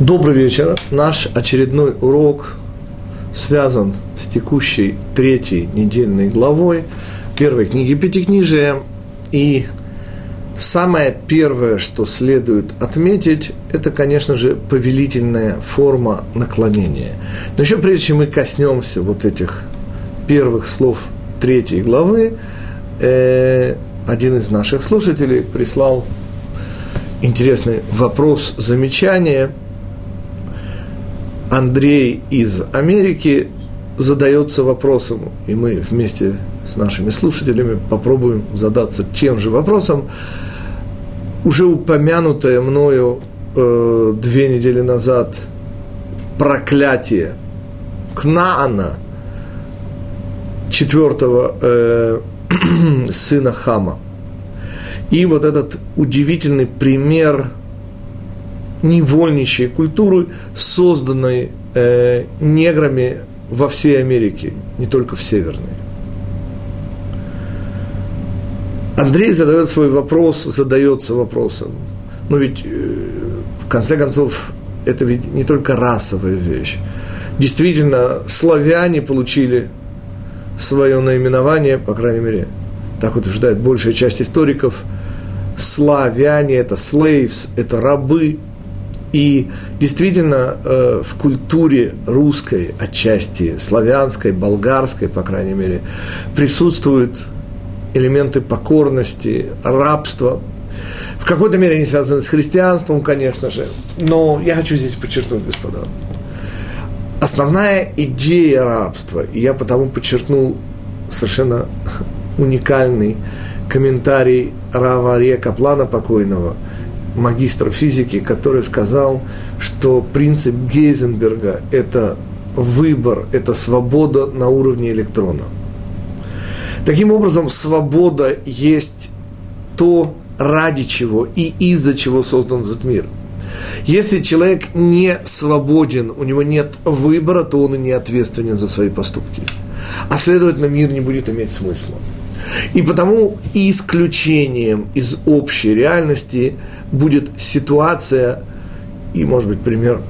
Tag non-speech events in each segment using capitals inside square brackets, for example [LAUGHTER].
Добрый вечер. Наш очередной урок связан с текущей третьей недельной главой первой книги Пятикнижия. И самое первое, что следует отметить, это, конечно же, повелительная форма наклонения. Но еще прежде чем мы коснемся вот этих первых слов третьей главы, э, один из наших слушателей прислал интересный вопрос, замечание – Андрей из Америки задается вопросом, и мы вместе с нашими слушателями попробуем задаться тем же вопросом. Уже упомянутое мною э, две недели назад проклятие Кнаана, четвертого э, [CLEARS THROAT] сына Хама. И вот этот удивительный пример – невольничьей культуры, созданной э, неграми во всей Америке, не только в Северной. Андрей задает свой вопрос, задается вопросом. Но ведь, э, в конце концов, это ведь не только расовая вещь. Действительно, славяне получили свое наименование, по крайней мере, так утверждает большая часть историков, славяне – это slaves, это рабы – и действительно э, в культуре русской, отчасти славянской, болгарской, по крайней мере, присутствуют элементы покорности, рабства. В какой-то мере они связаны с христианством, конечно же. Но я хочу здесь подчеркнуть, господа, основная идея рабства, и я потому подчеркнул совершенно уникальный комментарий Рава Ария Каплана покойного – магистра физики, который сказал, что принцип Гейзенберга – это выбор, это свобода на уровне электрона. Таким образом, свобода есть то, ради чего и из-за чего создан этот мир. Если человек не свободен, у него нет выбора, то он и не ответственен за свои поступки. А следовательно, мир не будет иметь смысла. И потому исключением из общей реальности будет ситуация, и, может быть, пример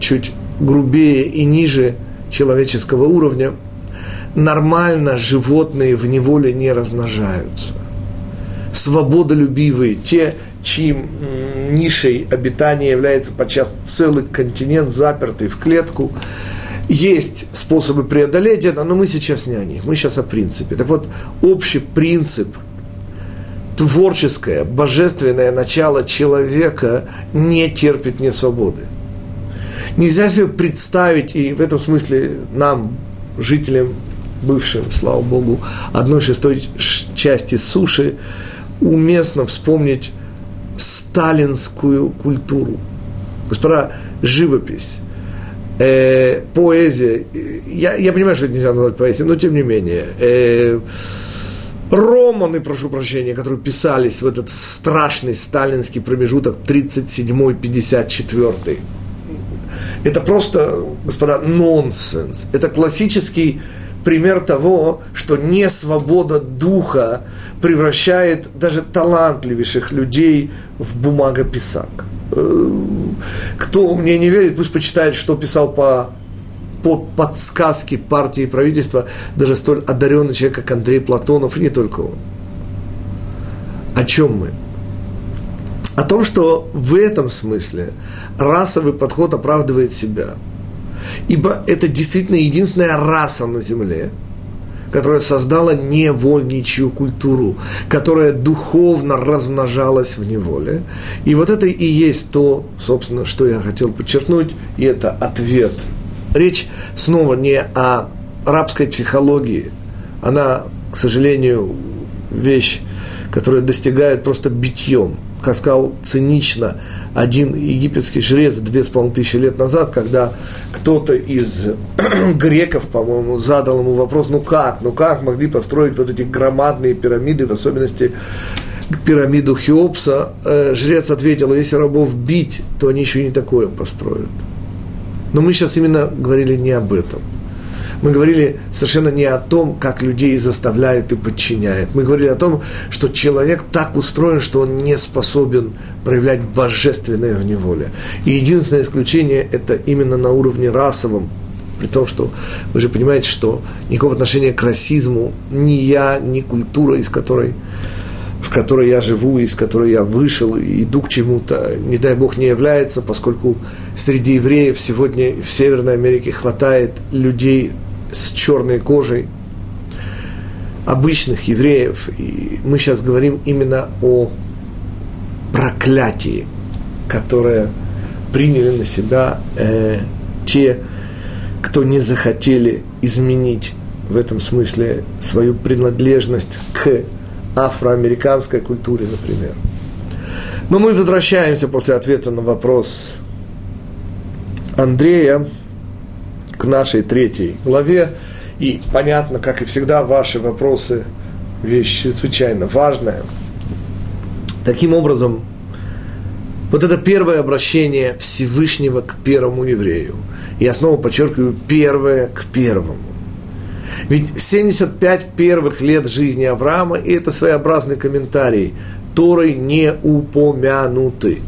чуть грубее и ниже человеческого уровня, нормально животные в неволе не размножаются. Свободолюбивые, те, чьим нишей обитания является подчас целый континент, запертый в клетку, есть способы преодолеть это, но мы сейчас не о них, мы сейчас о принципе. Так вот, общий принцип, творческое, божественное начало человека не терпит несвободы. Нельзя себе представить, и в этом смысле нам, жителям, бывшим, слава Богу, одной шестой части суши, уместно вспомнить сталинскую культуру. Господа, живопись, э, поэзия, я, я понимаю, что это нельзя назвать поэзией, но тем не менее, э, романы, прошу прощения, которые писались в этот страшный сталинский промежуток 37-54. Это просто, господа, нонсенс. Это классический пример того, что не свобода духа превращает даже талантливейших людей в бумагописак. Э, кто мне не верит, пусть почитает, что писал по, по подсказке партии и правительства даже столь одаренный человек, как Андрей Платонов, и не только он. О чем мы? О том, что в этом смысле расовый подход оправдывает себя. Ибо это действительно единственная раса на Земле – которая создала невольничью культуру, которая духовно размножалась в неволе. И вот это и есть то, собственно, что я хотел подчеркнуть, и это ответ. Речь снова не о рабской психологии. Она, к сожалению, вещь, которая достигает просто битьем – как сказал цинично один египетский жрец две с половиной тысячи лет назад, когда кто-то из [CLEARS THROAT] греков, по-моему, задал ему вопрос, ну как, ну как могли построить вот эти громадные пирамиды, в особенности пирамиду Хеопса, э, жрец ответил, если рабов бить, то они еще не такое построят. Но мы сейчас именно говорили не об этом. Мы говорили совершенно не о том, как людей заставляют и подчиняют. Мы говорили о том, что человек так устроен, что он не способен проявлять божественное в неволе. И единственное исключение – это именно на уровне расовом, при том, что вы же понимаете, что никакого отношения к расизму ни я, ни культура, из которой в которой я живу, из которой я вышел и иду к чему-то, не дай Бог, не является, поскольку среди евреев сегодня в Северной Америке хватает людей с черной кожей, обычных евреев. И мы сейчас говорим именно о проклятии, которое приняли на себя э, те, кто не захотели изменить в этом смысле свою принадлежность к афроамериканской культуре, например. Но мы возвращаемся после ответа на вопрос Андрея к нашей третьей главе. И понятно, как и всегда, ваши вопросы – вещь чрезвычайно важная. Таким образом, вот это первое обращение Всевышнего к первому еврею. Я снова подчеркиваю, первое к первому. Ведь 75 первых лет жизни Авраама, и это своеобразный комментарий, Торой не упомянуты.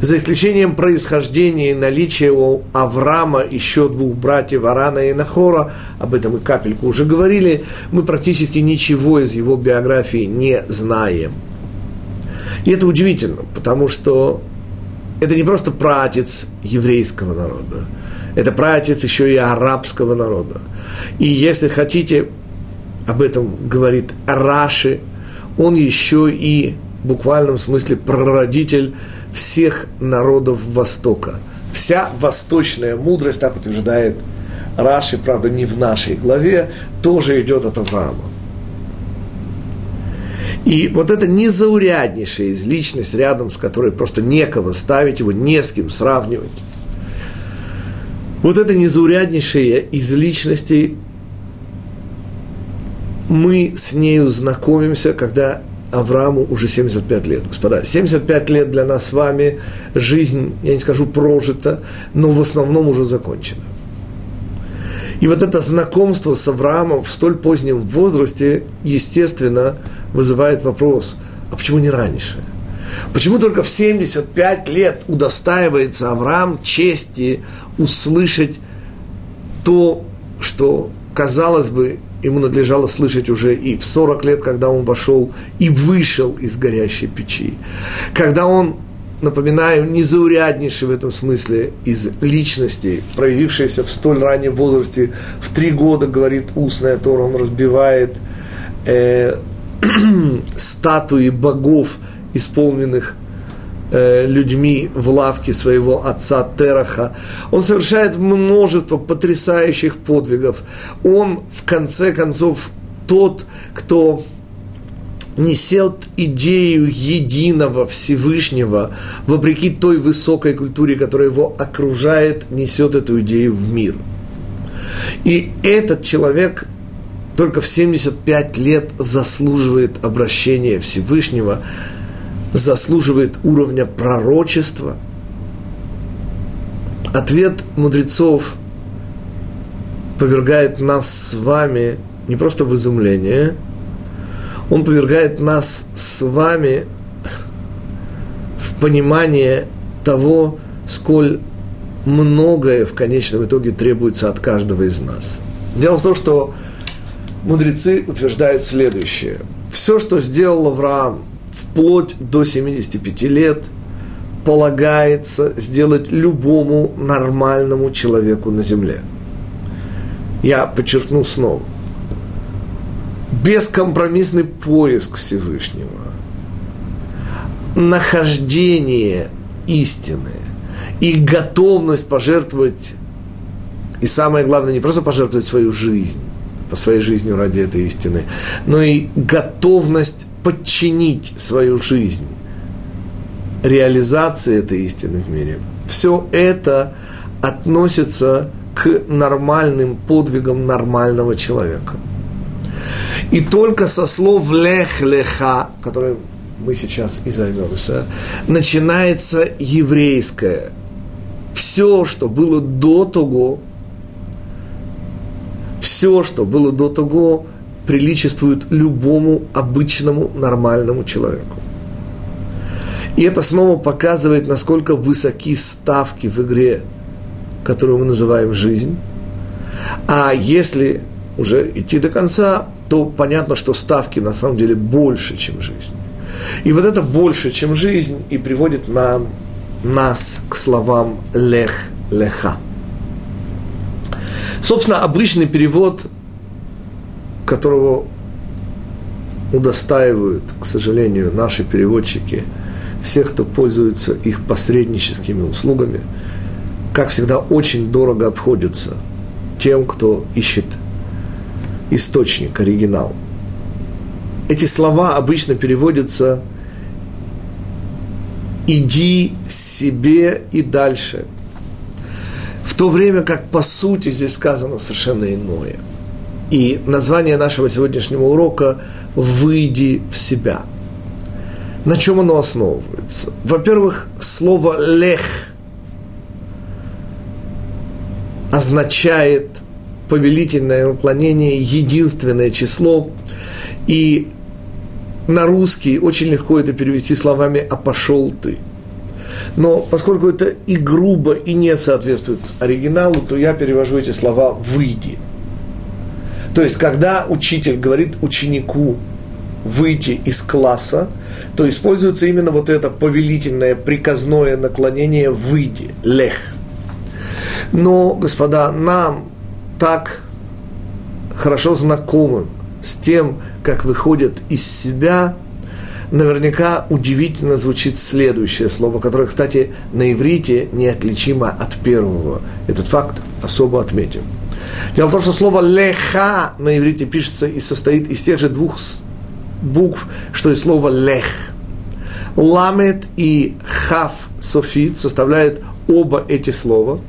За исключением происхождения и наличия у Авраама еще двух братьев Арана и Нахора, об этом мы капельку уже говорили, мы практически ничего из его биографии не знаем. И это удивительно, потому что это не просто пратец еврейского народа, это пратец еще и арабского народа. И если хотите, об этом говорит Раши, он еще и в буквальном смысле прародитель всех народов Востока. Вся восточная мудрость, так утверждает Раши, правда, не в нашей главе, тоже идет от Авраама. И вот это незауряднейшая из личность, рядом с которой просто некого ставить его, не с кем сравнивать. Вот это незауряднейшая из личностей, мы с нею знакомимся, когда Аврааму уже 75 лет, господа. 75 лет для нас с вами, жизнь, я не скажу прожита, но в основном уже закончена. И вот это знакомство с Авраамом в столь позднем возрасте, естественно, вызывает вопрос, а почему не раньше? Почему только в 75 лет удостаивается Авраам чести услышать то, что, казалось бы, ему надлежало слышать уже и в 40 лет, когда он вошел и вышел из горящей печи. Когда он, напоминаю, незауряднейший в этом смысле из личности, проявившийся в столь раннем возрасте, в три года, говорит устная Тора, он разбивает э, [CLEARS THROAT] статуи богов, исполненных людьми в лавке своего отца Тераха. Он совершает множество потрясающих подвигов. Он, в конце концов, тот, кто несет идею единого Всевышнего, вопреки той высокой культуре, которая его окружает, несет эту идею в мир. И этот человек только в 75 лет заслуживает обращения Всевышнего – заслуживает уровня пророчества? Ответ мудрецов повергает нас с вами не просто в изумление, он повергает нас с вами в понимание того, сколь многое в конечном итоге требуется от каждого из нас. Дело в том, что мудрецы утверждают следующее. Все, что сделал Авраам вплоть до 75 лет полагается сделать любому нормальному человеку на земле. Я подчеркну снова. Бескомпромиссный поиск Всевышнего, нахождение истины и готовность пожертвовать, и самое главное, не просто пожертвовать свою жизнь, по своей жизни ради этой истины, но и готовность подчинить свою жизнь реализации этой истины в мире. Все это относится к нормальным подвигам нормального человека. И только со слов лех-леха, которые мы сейчас и займемся, начинается еврейское. Все, что было до того, все, что было до того, приличествует любому обычному нормальному человеку. И это снова показывает, насколько высоки ставки в игре, которую мы называем жизнь. А если уже идти до конца, то понятно, что ставки на самом деле больше, чем жизнь. И вот это больше, чем жизнь, и приводит нам, нас к словам «лех леха». Собственно, обычный перевод, которого удостаивают, к сожалению, наши переводчики, всех, кто пользуется их посредническими услугами, как всегда, очень дорого обходится тем, кто ищет источник, оригинал. Эти слова обычно переводятся «иди себе и дальше», в то время как по сути здесь сказано совершенно иное. И название нашего сегодняшнего урока «Выйди в себя». На чем оно основывается? Во-первых, слово «лех» означает повелительное наклонение, единственное число. И на русский очень легко это перевести словами «а пошел ты». Но поскольку это и грубо, и не соответствует оригиналу, то я перевожу эти слова «выйди». То есть, когда учитель говорит ученику выйти из класса, то используется именно вот это повелительное, приказное наклонение «выйди», «лех». Но, господа, нам так хорошо знакомым с тем, как выходят из себя наверняка удивительно звучит следующее слово, которое, кстати, на иврите неотличимо от первого. Этот факт особо отметим. Дело в том, что слово «леха» на иврите пишется и состоит из тех же двух букв, что и слово «лех». Ламет и хав софит составляют оба эти слова.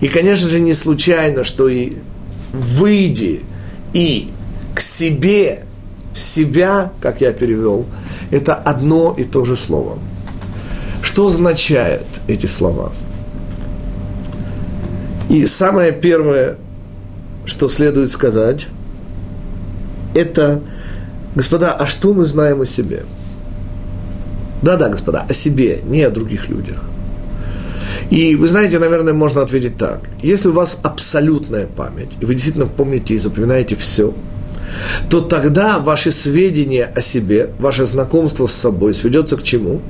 И, конечно же, не случайно, что и «выйди» и «к себе» в себя, как я перевел, это одно и то же слово. Что означают эти слова? И самое первое, что следует сказать, это, господа, а что мы знаем о себе? Да-да, господа, о себе, не о других людях. И вы знаете, наверное, можно ответить так. Если у вас абсолютная память, и вы действительно помните и запоминаете все – то тогда ваши сведения о себе, ваше знакомство с собой сведется к чему?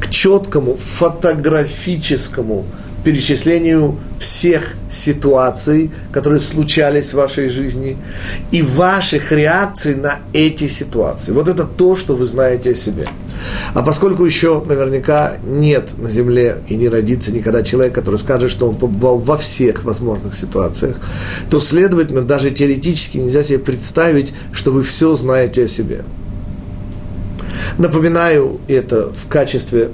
К четкому фотографическому перечислению всех ситуаций, которые случались в вашей жизни, и ваших реакций на эти ситуации. Вот это то, что вы знаете о себе. А поскольку еще наверняка нет на Земле и не родится никогда человек, который скажет, что он побывал во всех возможных ситуациях, то, следовательно, даже теоретически нельзя себе представить, что вы все знаете о себе. Напоминаю это в качестве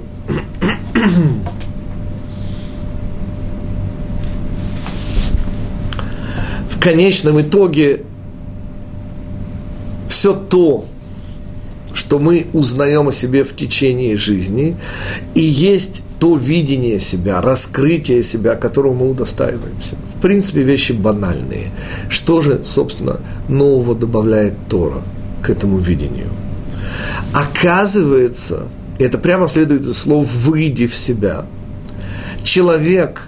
в конечном итоге все то, что мы узнаем о себе в течение жизни, и есть то видение себя, раскрытие себя, которого мы удостаиваемся. В принципе, вещи банальные. Что же, собственно, нового добавляет Тора к этому видению? Оказывается, это прямо следует из слов «выйди в себя». Человек,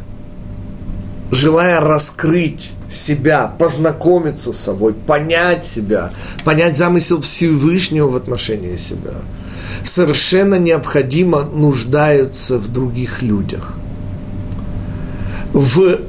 желая раскрыть себя, познакомиться с собой, понять себя, понять замысел Всевышнего в отношении себя, совершенно необходимо нуждаются в других людях. В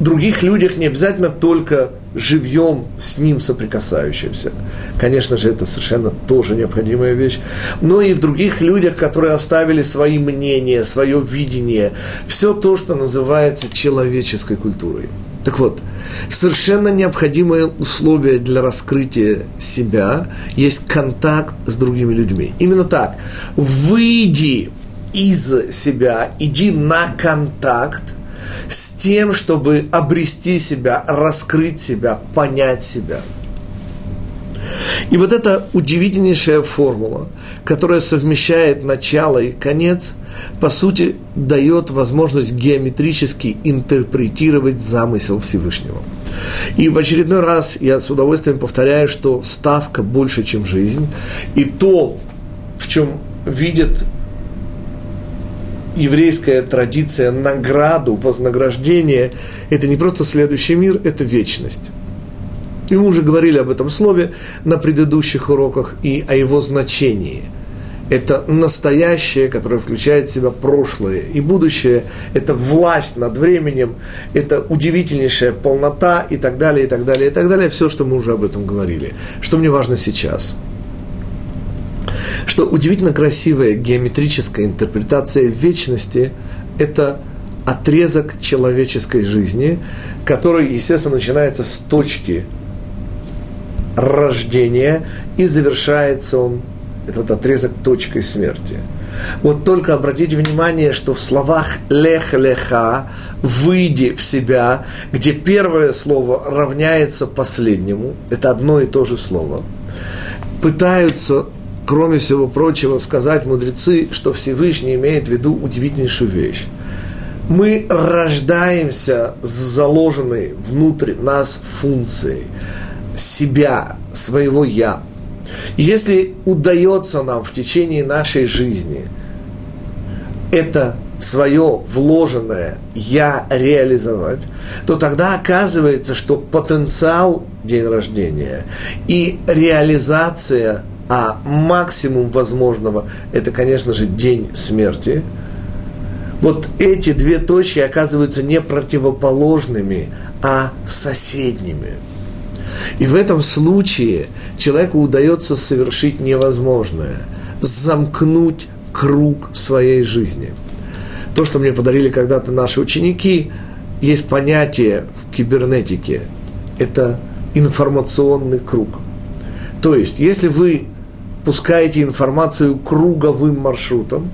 других людях не обязательно только живьем с ним соприкасающимся. Конечно же, это совершенно тоже необходимая вещь. Но и в других людях, которые оставили свои мнения, свое видение, все то, что называется человеческой культурой. Так вот, совершенно необходимое условие для раскрытия себя есть контакт с другими людьми. Именно так. Выйди из себя, иди на контакт с тем, чтобы обрести себя, раскрыть себя, понять себя. И вот эта удивительнейшая формула, которая совмещает начало и конец – по сути, дает возможность геометрически интерпретировать замысел Всевышнего. И в очередной раз я с удовольствием повторяю, что ставка больше, чем жизнь. И то, в чем видит еврейская традиция награду, вознаграждение, это не просто следующий мир, это вечность. И мы уже говорили об этом слове на предыдущих уроках и о его значении. Это настоящее, которое включает в себя прошлое и будущее. Это власть над временем, это удивительнейшая полнота и так далее, и так далее, и так далее. Все, что мы уже об этом говорили. Что мне важно сейчас – что удивительно красивая геометрическая интерпретация вечности – это отрезок человеческой жизни, который, естественно, начинается с точки рождения и завершается он, этот отрезок, точкой смерти. Вот только обратите внимание, что в словах «лех-леха» «выйди в себя», где первое слово равняется последнему, это одно и то же слово, пытаются кроме всего прочего, сказать мудрецы, что Всевышний имеет в виду удивительнейшую вещь. Мы рождаемся с заложенной внутрь нас функцией себя, своего «я». если удается нам в течение нашей жизни это свое вложенное «я» реализовать, то тогда оказывается, что потенциал день рождения и реализация а максимум возможного – это, конечно же, день смерти. Вот эти две точки оказываются не противоположными, а соседними. И в этом случае человеку удается совершить невозможное – замкнуть круг своей жизни. То, что мне подарили когда-то наши ученики, есть понятие в кибернетике – это информационный круг. То есть, если вы пускаете информацию круговым маршрутом,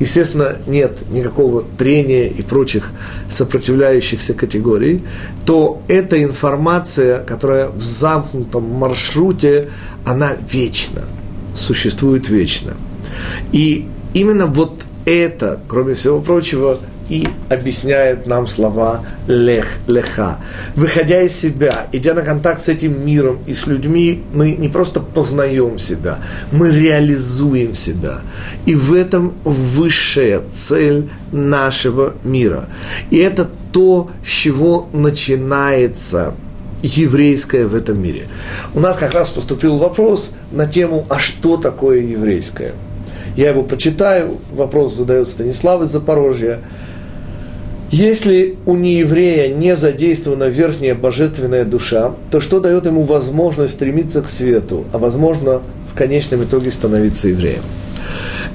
естественно, нет никакого трения и прочих сопротивляющихся категорий, то эта информация, которая в замкнутом маршруте, она вечна, существует вечно. И именно вот это, кроме всего прочего, и объясняет нам слова лех, леха. Выходя из себя, идя на контакт с этим миром и с людьми, мы не просто познаем себя, мы реализуем себя. И в этом высшая цель нашего мира. И это то, с чего начинается еврейское в этом мире. У нас как раз поступил вопрос на тему, а что такое еврейское? Я его почитаю, вопрос задает Станислав из Запорожья. Если у нееврея не задействована верхняя божественная душа, то что дает ему возможность стремиться к свету, а возможно в конечном итоге становиться евреем?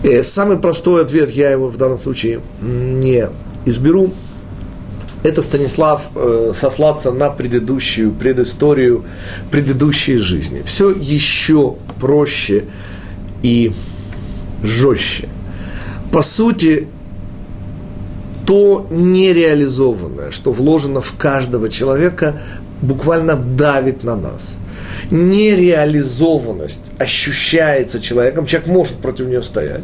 И э, самый простой ответ, я его в данном случае не изберу, это Станислав э, сослаться на предыдущую предысторию предыдущей жизни. Все еще проще и жестче. По сути, то нереализованное, что вложено в каждого человека, буквально давит на нас. Нереализованность ощущается человеком, человек может против нее стоять.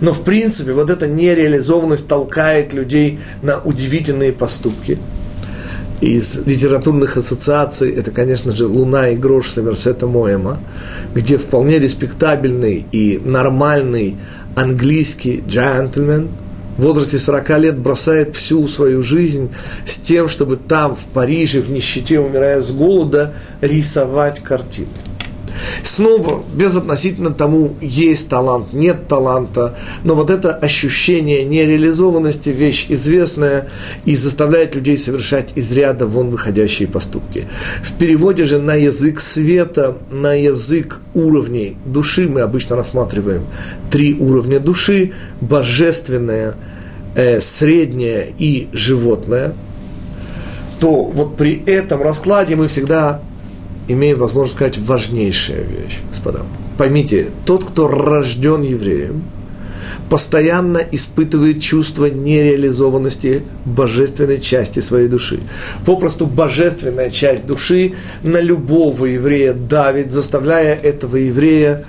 Но в принципе вот эта нереализованность толкает людей на удивительные поступки. Из литературных ассоциаций это, конечно же, «Луна и грош» Сомерсета Моэма, где вполне респектабельный и нормальный английский джентльмен – в возрасте 40 лет бросает всю свою жизнь с тем, чтобы там, в Париже, в нищете, умирая с голода, рисовать картины. Снова, безотносительно тому, есть талант, нет таланта, но вот это ощущение нереализованности – вещь известная и заставляет людей совершать из ряда вон выходящие поступки. В переводе же на язык света, на язык уровней души мы обычно рассматриваем три уровня души – божественное, э, среднее и животное – то вот при этом раскладе мы всегда имеем возможность сказать важнейшая вещь, господа. Поймите, тот, кто рожден евреем, постоянно испытывает чувство нереализованности божественной части своей души. Попросту божественная часть души на любого еврея давит, заставляя этого еврея,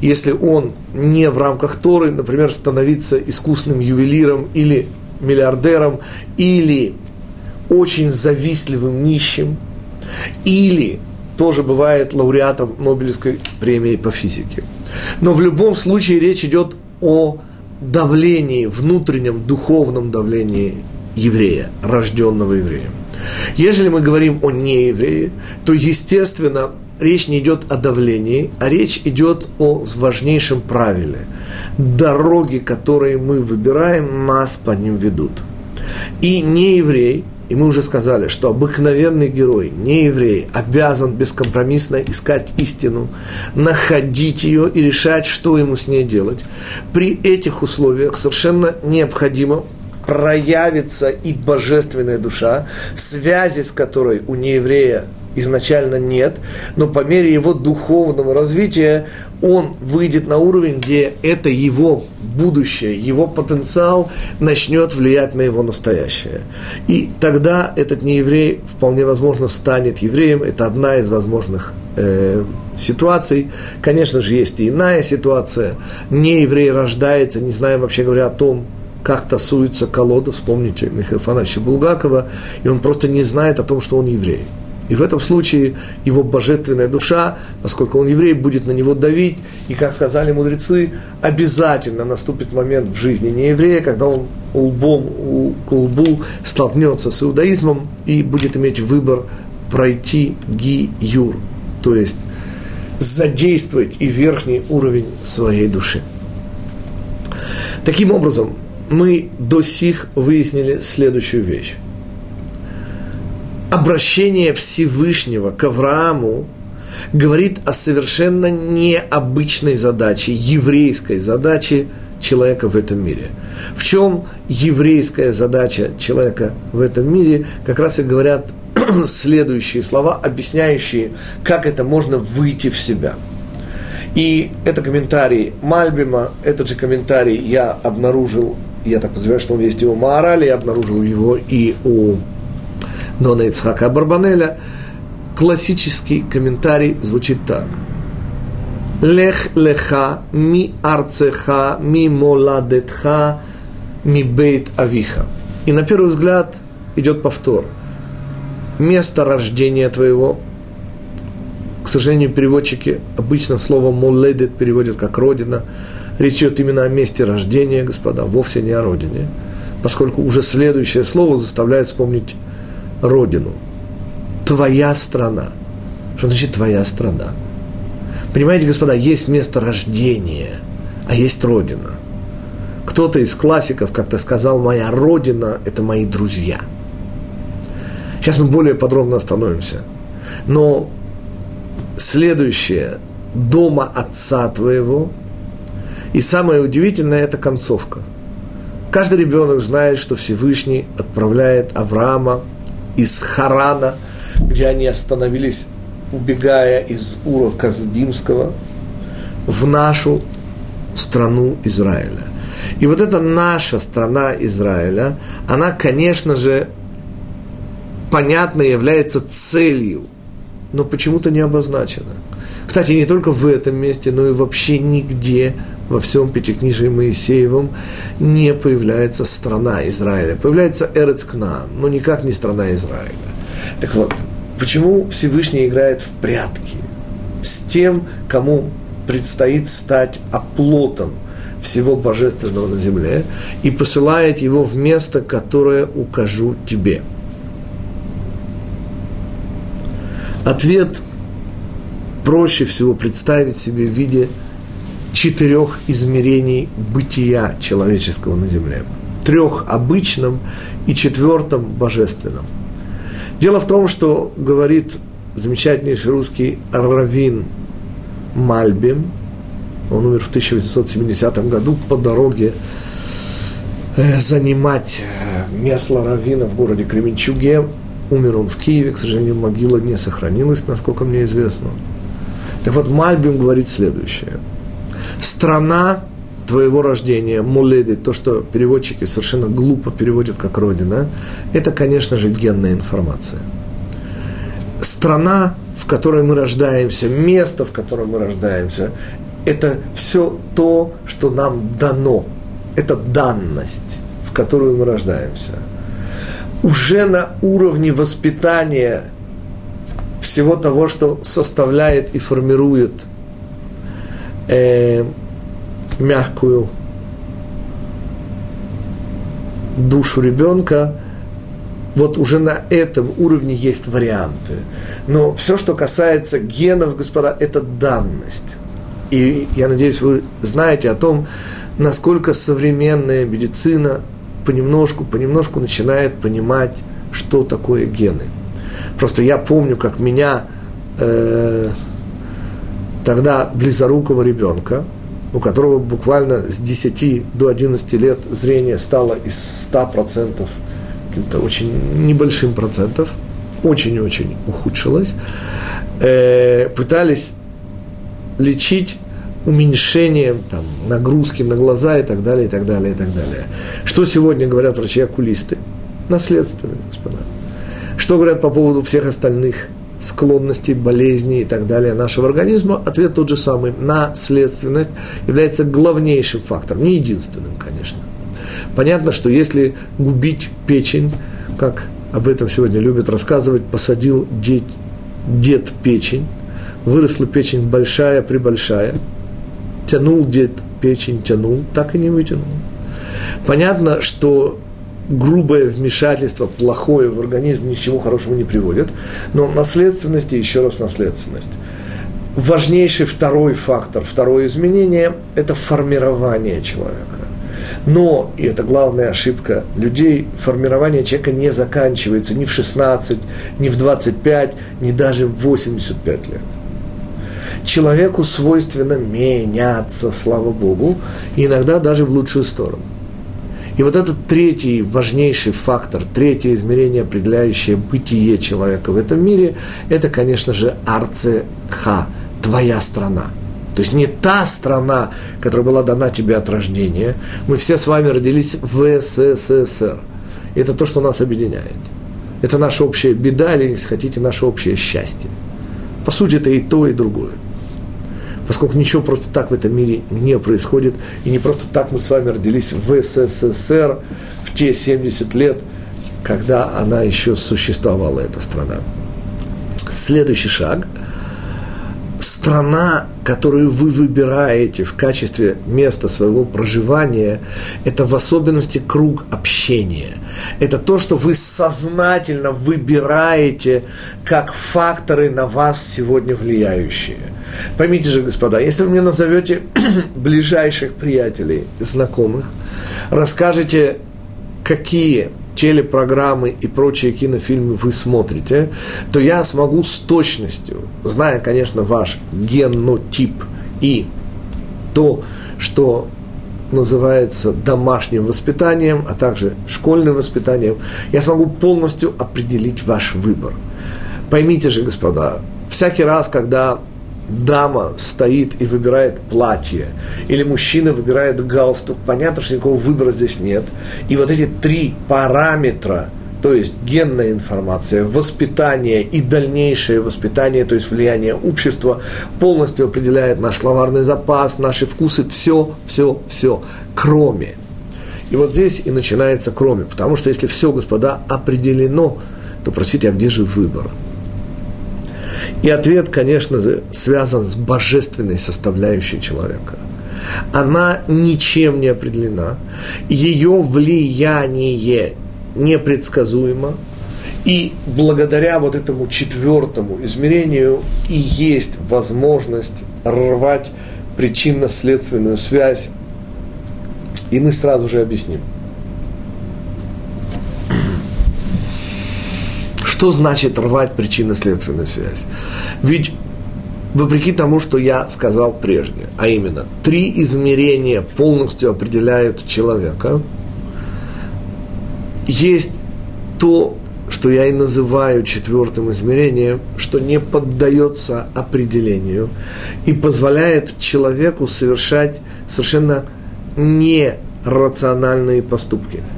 если он не в рамках Торы, например, становиться искусным ювелиром или миллиардером, или очень завистливым нищим – Или тоже бывает лауреатом Нобелевской премии по физике. Но в любом случае речь идет о давлении, внутреннем духовном давлении еврея, рожденного евреем. Если мы говорим о нееврее, то, естественно, речь не идет о давлении, а речь идет о важнейшем правиле. Дороги, которые мы выбираем, нас по ним ведут. И нееврей, и мы уже сказали, что обыкновенный герой, не еврей, обязан бескомпромиссно искать истину, находить ее и решать, что ему с ней делать. При этих условиях совершенно необходимо проявится и божественная душа, связи с которой у нееврея изначально нет, но по мере его духовного развития он выйдет на уровень, где это его будущее, его потенциал начнет влиять на его настоящее. И тогда этот нееврей вполне возможно станет евреем. Это одна из возможных э, ситуаций. Конечно же, есть и иная ситуация. Нееврей рождается, не зная вообще говоря о том, как тасуется колода, вспомните Михаила Фанасьевича Булгакова, и он просто не знает о том, что он еврей. И в этом случае его божественная душа, поскольку он еврей, будет на него давить. И, как сказали мудрецы, обязательно наступит момент в жизни нееврея, когда он лбом к лбу столкнется с иудаизмом и будет иметь выбор пройти ги-юр, то есть задействовать и верхний уровень своей души. Таким образом, мы до сих выяснили следующую вещь обращение Всевышнего к Аврааму говорит о совершенно необычной задаче, еврейской задаче человека в этом мире. В чем еврейская задача человека в этом мире, как раз и говорят [CLEARS THROAT] следующие слова, объясняющие, как это можно выйти в себя. И это комментарий Мальбима, этот же комментарий я обнаружил, я так подозреваю, что он есть и у Маорали, я обнаружил его и у Нона Ицхака Барбанеля, классический комментарий звучит так. Лех леха ми арцеха ми моладетха ми бейт авиха. И на первый взгляд идет повтор. Место рождения твоего. К сожалению, переводчики обычно слово моледет переводят как родина. Речь идет именно о месте рождения, господа, вовсе не о родине. Поскольку уже следующее слово заставляет вспомнить родину. Твоя страна. Что значит твоя страна? Понимаете, господа, есть место рождения, а есть родина. Кто-то из классиков как-то сказал, моя родина – это мои друзья. Сейчас мы более подробно остановимся. Но следующее – дома отца твоего. И самое удивительное – это концовка. Каждый ребенок знает, что Всевышний отправляет Авраама из Харана, где они остановились, убегая из Ура Каздимского, в нашу страну Израиля. И вот эта наша страна Израиля, она, конечно же, понятно является целью, но почему-то не обозначена. Кстати, не только в этом месте, но и вообще нигде во всем Пятикнижии Моисеевом не появляется страна Израиля. Появляется Эрецкна, но никак не страна Израиля. Так вот, почему Всевышний играет в прятки с тем, кому предстоит стать оплотом всего божественного на земле и посылает его в место, которое укажу тебе. Ответ проще всего представить себе в виде четырех измерений бытия человеческого на земле. Трех обычном и четвертом божественном. Дело в том, что говорит замечательнейший русский Равин Мальбим, он умер в 1870 году по дороге э, занимать э, место Равина в городе Кременчуге. Умер он в Киеве, к сожалению, могила не сохранилась, насколько мне известно. Так вот, Мальбим говорит следующее – страна твоего рождения, муледы, то, что переводчики совершенно глупо переводят как родина, это, конечно же, генная информация. Страна, в которой мы рождаемся, место, в котором мы рождаемся, это все то, что нам дано. Это данность, в которую мы рождаемся. Уже на уровне воспитания всего того, что составляет и формирует э, мягкую душу ребенка, вот уже на этом уровне есть варианты. Но все, что касается генов, господа, это данность. И я надеюсь, вы знаете о том, насколько современная медицина понемножку, понемножку начинает понимать, что такое гены. Просто я помню, как меня э, тогда близорукого ребенка, у которого буквально с 10 до 11 лет зрение стало из 100% каким-то очень небольшим процентов, очень-очень ухудшилось, э, пытались лечить уменьшением там, нагрузки на глаза и так далее, и так далее, и так далее. Что сегодня говорят врачи-окулисты? Наследственные, господа. Что говорят по поводу всех остальных склонностей, болезней и так далее нашего организма? Ответ тот же самый. Наследственность является главнейшим фактором, не единственным, конечно. Понятно, что если губить печень, как об этом сегодня любят рассказывать, посадил дед, дед печень, выросла печень большая, прибольшая, тянул дед печень, тянул, так и не вытянул. Понятно, что грубое вмешательство, плохое в организм ни к чему хорошему не приводит, но наследственность и еще раз наследственность. Важнейший второй фактор, второе изменение – это формирование человека. Но, и это главная ошибка людей, формирование человека не заканчивается ни в 16, ни в 25, ни даже в 85 лет. Человеку свойственно меняться, слава Богу, иногда даже в лучшую сторону. И вот этот третий важнейший фактор, третье измерение, определяющее бытие человека в этом мире, это, конечно же, арцеха, твоя страна. То есть не та страна, которая была дана тебе от рождения. Мы все с вами родились в СССР. Это то, что нас объединяет. Это наша общая беда, или, если хотите, наше общее счастье. По сути, это и то, и другое поскольку ничего просто так в этом мире не происходит, и не просто так мы с вами родились в СССР в те 70 лет, когда она еще существовала, эта страна. Следующий шаг. Страна, которую вы выбираете в качестве места своего проживания, это в особенности круг общения. Это то, что вы сознательно выбираете как факторы на вас сегодня влияющие – Поймите же, господа, если вы мне назовете [CLEARS THROAT] ближайших приятелей, знакомых, расскажете, какие телепрограммы и прочие кинофильмы вы смотрите, то я смогу с точностью, зная, конечно, ваш генотип и то, что называется домашним воспитанием, а также школьным воспитанием, я смогу полностью определить ваш выбор. Поймите же, господа, всякий раз, когда дама стоит и выбирает платье, или мужчина выбирает галстук, понятно, что никакого выбора здесь нет. И вот эти три параметра, то есть генная информация, воспитание и дальнейшее воспитание, то есть влияние общества, полностью определяет наш словарный запас, наши вкусы, все, все, все, кроме. И вот здесь и начинается кроме, потому что если все, господа, определено, то, простите, а где же выбор? И ответ, конечно связан с божественной составляющей человека. Она ничем не определена, ее влияние непредсказуемо, и благодаря вот этому четвертому измерению и есть возможность рвать причинно-следственную связь. И мы сразу же объясним – Что значит рвать причинно-следственную связь? Ведь вопреки тому, что я сказал прежде, а именно, три измерения полностью определяют человека, есть то, что я и называю четвертым измерением, что не поддается определению и позволяет человеку совершать совершенно нерациональные поступки –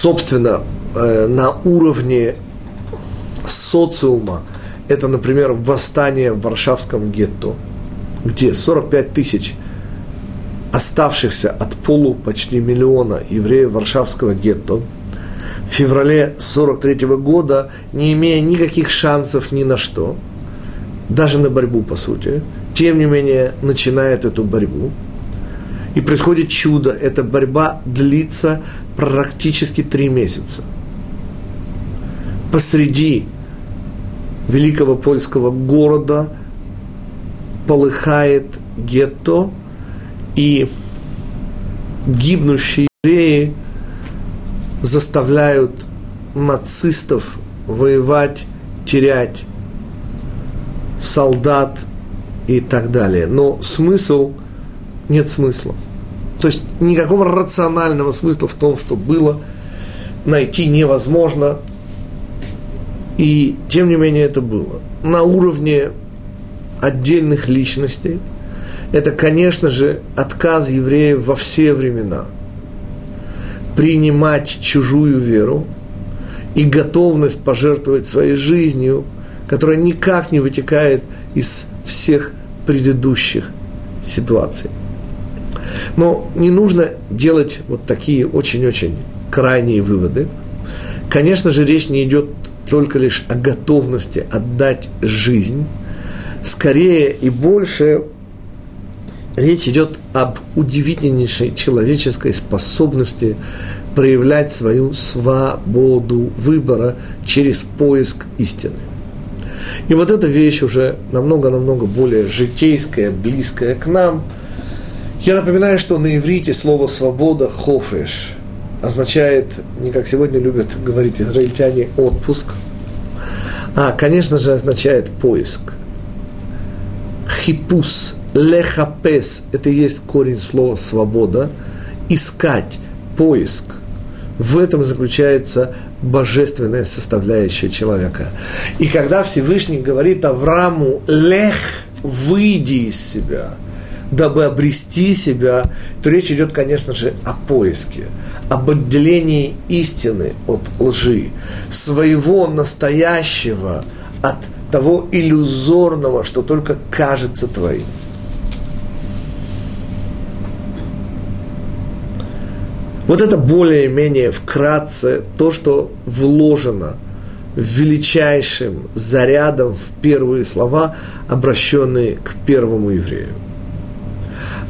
собственно, э, на уровне социума, это, например, восстание в Варшавском гетто, где 45 тысяч оставшихся от полу почти миллиона евреев Варшавского гетто в феврале 43 года, не имея никаких шансов ни на что, даже на борьбу, по сути, тем не менее начинает эту борьбу. И происходит чудо. Эта борьба длится практически три месяца. Посреди великого польского города полыхает гетто, и гибнущие евреи заставляют нацистов воевать, терять солдат и так далее. Но смысл, нет смысла. То есть никакого рационального смысла в том, что было, найти невозможно. И тем не менее это было. На уровне отдельных личностей это, конечно же, отказ евреев во все времена принимать чужую веру и готовность пожертвовать своей жизнью, которая никак не вытекает из всех предыдущих ситуаций. Но не нужно делать вот такие очень-очень крайние выводы. Конечно же, речь не идет только лишь о готовности отдать жизнь. Скорее и больше речь идет об удивительнейшей человеческой способности проявлять свою свободу выбора через поиск истины. И вот эта вещь уже намного-намного более житейская, близкая к нам. Я напоминаю, что на иврите слово «свобода» – «хофеш» означает, не как сегодня любят говорить израильтяне, отпуск, а, конечно же, означает поиск. Хипус, лехапес – это и есть корень слова «свобода», искать, поиск. В этом заключается божественная составляющая человека. И когда Всевышний говорит Аврааму «Лех, выйди из себя», дабы обрести себя, то речь идет, конечно же, о поиске, об отделении истины от лжи, своего настоящего от того иллюзорного, что только кажется твоим. Вот это более-менее вкратце то, что вложено величайшим зарядом в первые слова, обращенные к первому еврею.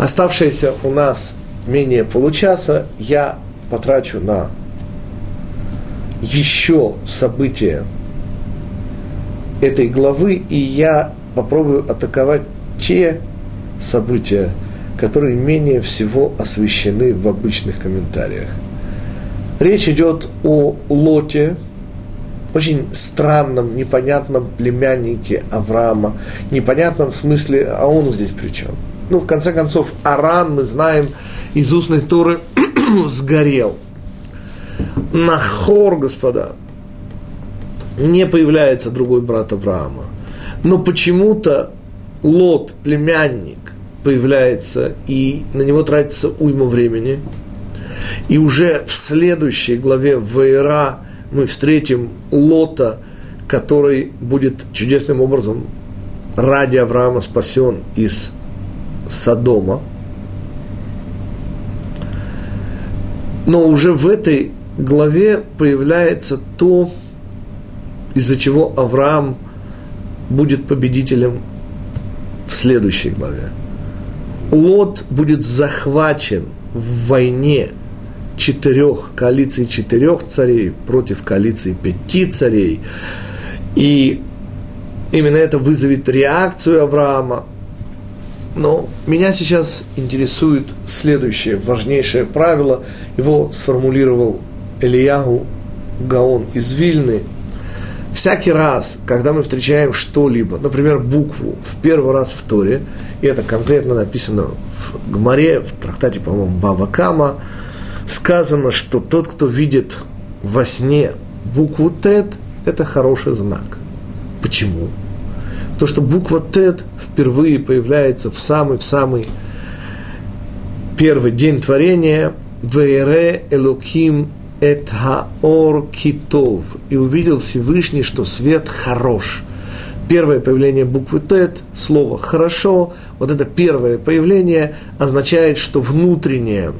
Оставшееся у нас менее получаса я потрачу на еще события этой главы, и я попробую атаковать те события, которые менее всего освещены в обычных комментариях. Речь идет о Лоте, очень странном, непонятном племяннике Авраама, непонятном в смысле, а он здесь при чем? Ну, в конце концов, Аран, мы знаем, из устной Торы [CLEARS THROAT] сгорел. Нахор, господа, не появляется другой брат Авраама. Но почему-то Лот, племянник, появляется, и на него тратится уйма времени. И уже в следующей главе Вейра мы встретим Лота, который будет чудесным образом ради Авраама спасен из Содома. Но уже в этой главе появляется то, из-за чего Авраам будет победителем в следующей главе. Лот будет захвачен в войне четырех, коалиции четырех царей против коалиции пяти царей. И именно это вызовет реакцию Авраама. Но меня сейчас интересует следующее важнейшее правило. Его сформулировал Ильягу Гаон из Вильны. Всякий раз, когда мы встречаем что-либо, например, букву в первый раз в Торе – и это конкретно написано в Гмаре, в трактате, по-моему, Бавакама, сказано, что тот, кто видит во сне букву Тет, это хороший знак. Почему? То, что буква Тет впервые появляется в самый, в самый первый день творения, Вейре Элоким эт хаор китов. И увидел Всевышний, что свет хорош. Первое появление буквы Тет, слово «хорошо», вот это первое появление означает, что внутреннее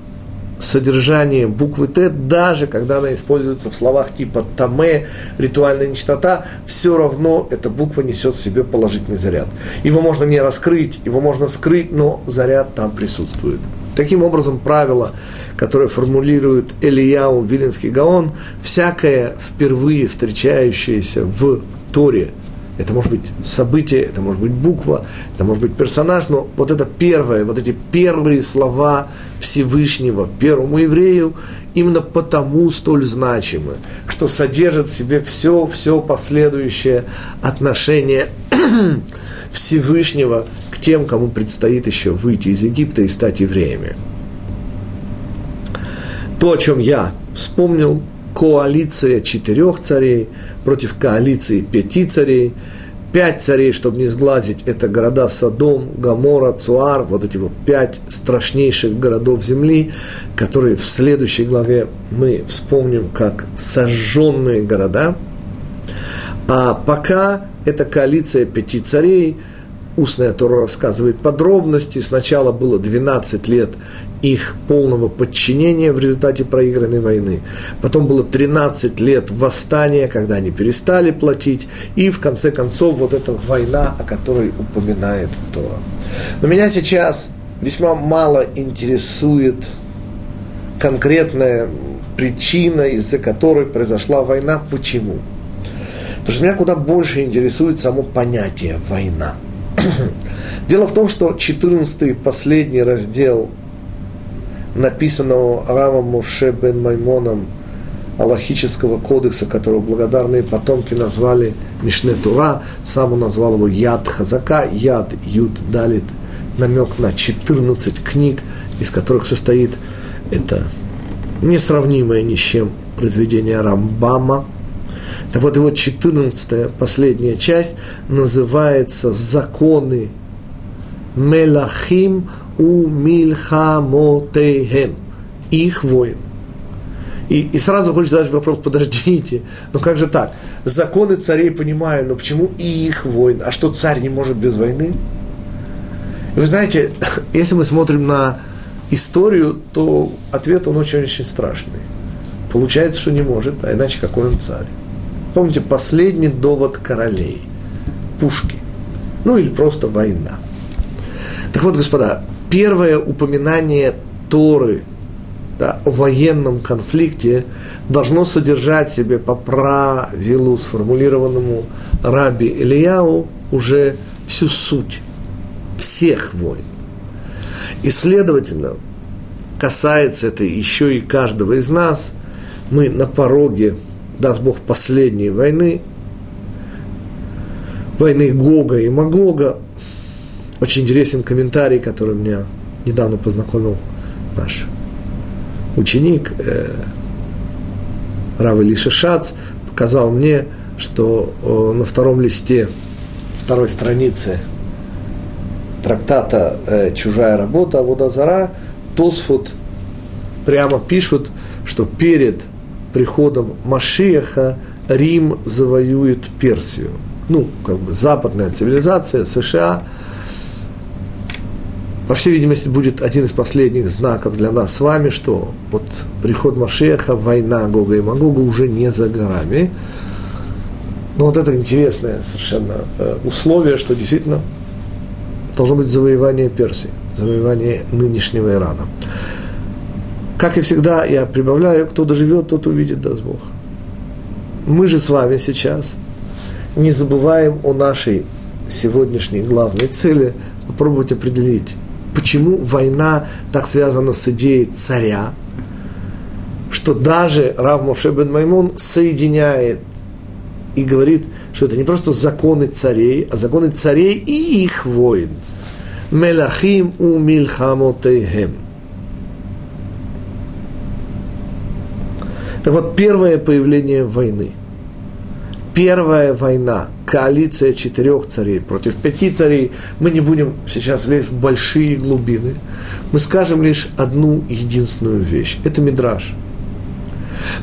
содержание буквы Т, даже когда она используется в словах типа «таме», «ритуальная нечистота», все равно эта буква несет в себе положительный заряд. Его можно не раскрыть, его можно скрыть, но заряд там присутствует. Таким образом, правило, которое формулирует Элияу Вилинский Гаон, всякое впервые встречающееся в Торе, это может быть событие, это может быть буква, это может быть персонаж, но вот это первое, вот эти первые слова Всевышнего первому еврею именно потому столь значимы, что содержит в себе все, все последующее отношение [CLEARS THROAT] Всевышнего к тем, кому предстоит еще выйти из Египта и стать евреями. То, о чем я вспомнил, коалиция четырех царей против коалиции пяти царей. Пять царей, чтобы не сглазить, это города Содом, Гамора, Цуар, вот эти вот пять страшнейших городов земли, которые в следующей главе мы вспомним как сожженные города. А пока это коалиция пяти царей, устная Тора рассказывает подробности. Сначала было 12 лет их полного подчинения в результате проигранной войны. Потом было 13 лет восстания, когда они перестали платить. И в конце концов вот эта война, о которой упоминает Тора. Но меня сейчас весьма мало интересует конкретная причина, из-за которой произошла война. Почему? Потому что меня куда больше интересует само понятие «война». [CLEARS THROAT] Дело в том, что 14 последний раздел написанного Равом Мовше бен Маймоном Аллахического кодекса, которого благодарные потомки назвали Мишне Тура, сам он назвал его Яд Хазака, Яд Юд Далит, намек на 14 книг, из которых состоит это несравнимое ни с чем произведение Рамбама. Так вот, его 14 последняя часть называется «Законы Мелахим у мильхамотейхем, их воин. И, и сразу хочется задать вопрос, подождите, ну как же так? Законы царей понимаю, но почему и их воин? А что царь не может без войны? Вы знаете, [LAUGHS] если мы смотрим на историю, то ответ он очень-очень страшный. Получается, что не может, а иначе какой он царь? Помните, последний довод королей, пушки, ну или просто война. Так вот, господа, первое упоминание Торы да, о военном конфликте должно содержать в себе по правилу, сформулированному Раби Ильяу, уже всю суть всех войн. И, следовательно, касается это еще и каждого из нас, мы на пороге, даст Бог, последней войны, войны Гога и Магога, очень интересен комментарий, который меня недавно познакомил наш ученик э, Рав Илиша Шац, показал мне, что э, на втором листе второй страницы трактата э, «Чужая работа» Аводазара Тосфут прямо пишут, что перед приходом Машиаха Рим завоюет Персию. Ну, как бы западная цивилизация, США – по всей видимости, будет один из последних знаков для нас с вами, что вот приход Машеха, война Гога и Магога уже не за горами. Но вот это интересное совершенно э, условие, что действительно должно быть завоевание Персии, завоевание нынешнего Ирана. Как и всегда, я прибавляю, кто доживет, тот увидит, даст Бог. Мы же с вами сейчас не забываем о нашей сегодняшней главной цели, попробовать определить, почему война так связана с идеей царя, что даже Рав Моше бен Маймон соединяет и говорит, что это не просто законы царей, а законы царей и их воин. Мелахим у мильхамотейхем. Так вот, первое появление войны. Первая война – коалиция четырех царей против пяти царей. Мы не будем сейчас лезть в большие глубины. Мы скажем лишь одну единственную вещь. Это мидраж.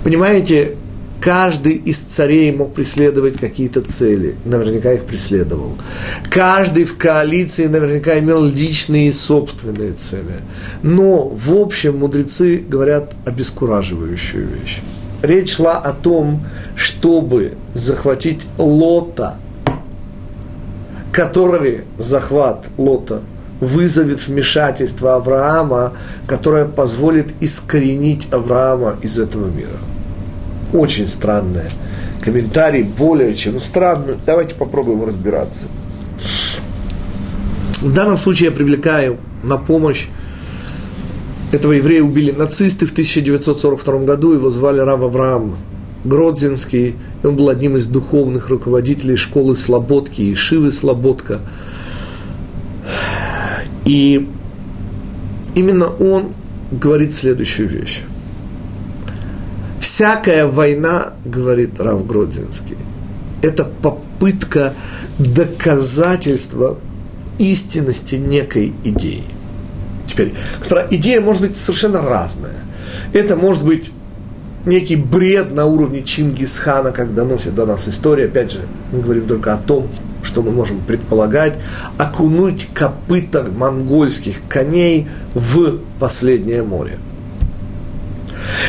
Понимаете, Каждый из царей мог преследовать какие-то цели, наверняка их преследовал. Каждый в коалиции наверняка имел личные и собственные цели. Но, в общем, мудрецы говорят обескураживающую вещь. Речь шла о том, чтобы захватить Лота, который захват Лота вызовет вмешательство Авраама, которое позволит искоренить Авраама из этого мира – очень странное. Комментарий более чем странный. Давайте попробуем разбираться. В данном случае я привлекаю на помощь этого еврея убили нацисты в 1942 году, его звали Рав Авраам Гродзинский, он был одним из духовных руководителей школы Слободки и Шивы Слободка. И именно он говорит следующую вещь. Всякая война, говорит Рав Гродзинский, это попытка доказательства истинности некой идеи. Теперь, идея может быть совершенно разная. Это может быть некий бред на уровне Чингисхана, как доносит до нас история. Опять же, мы говорим только о том, что мы можем предполагать, окунуть копыта монгольских коней в последнее море.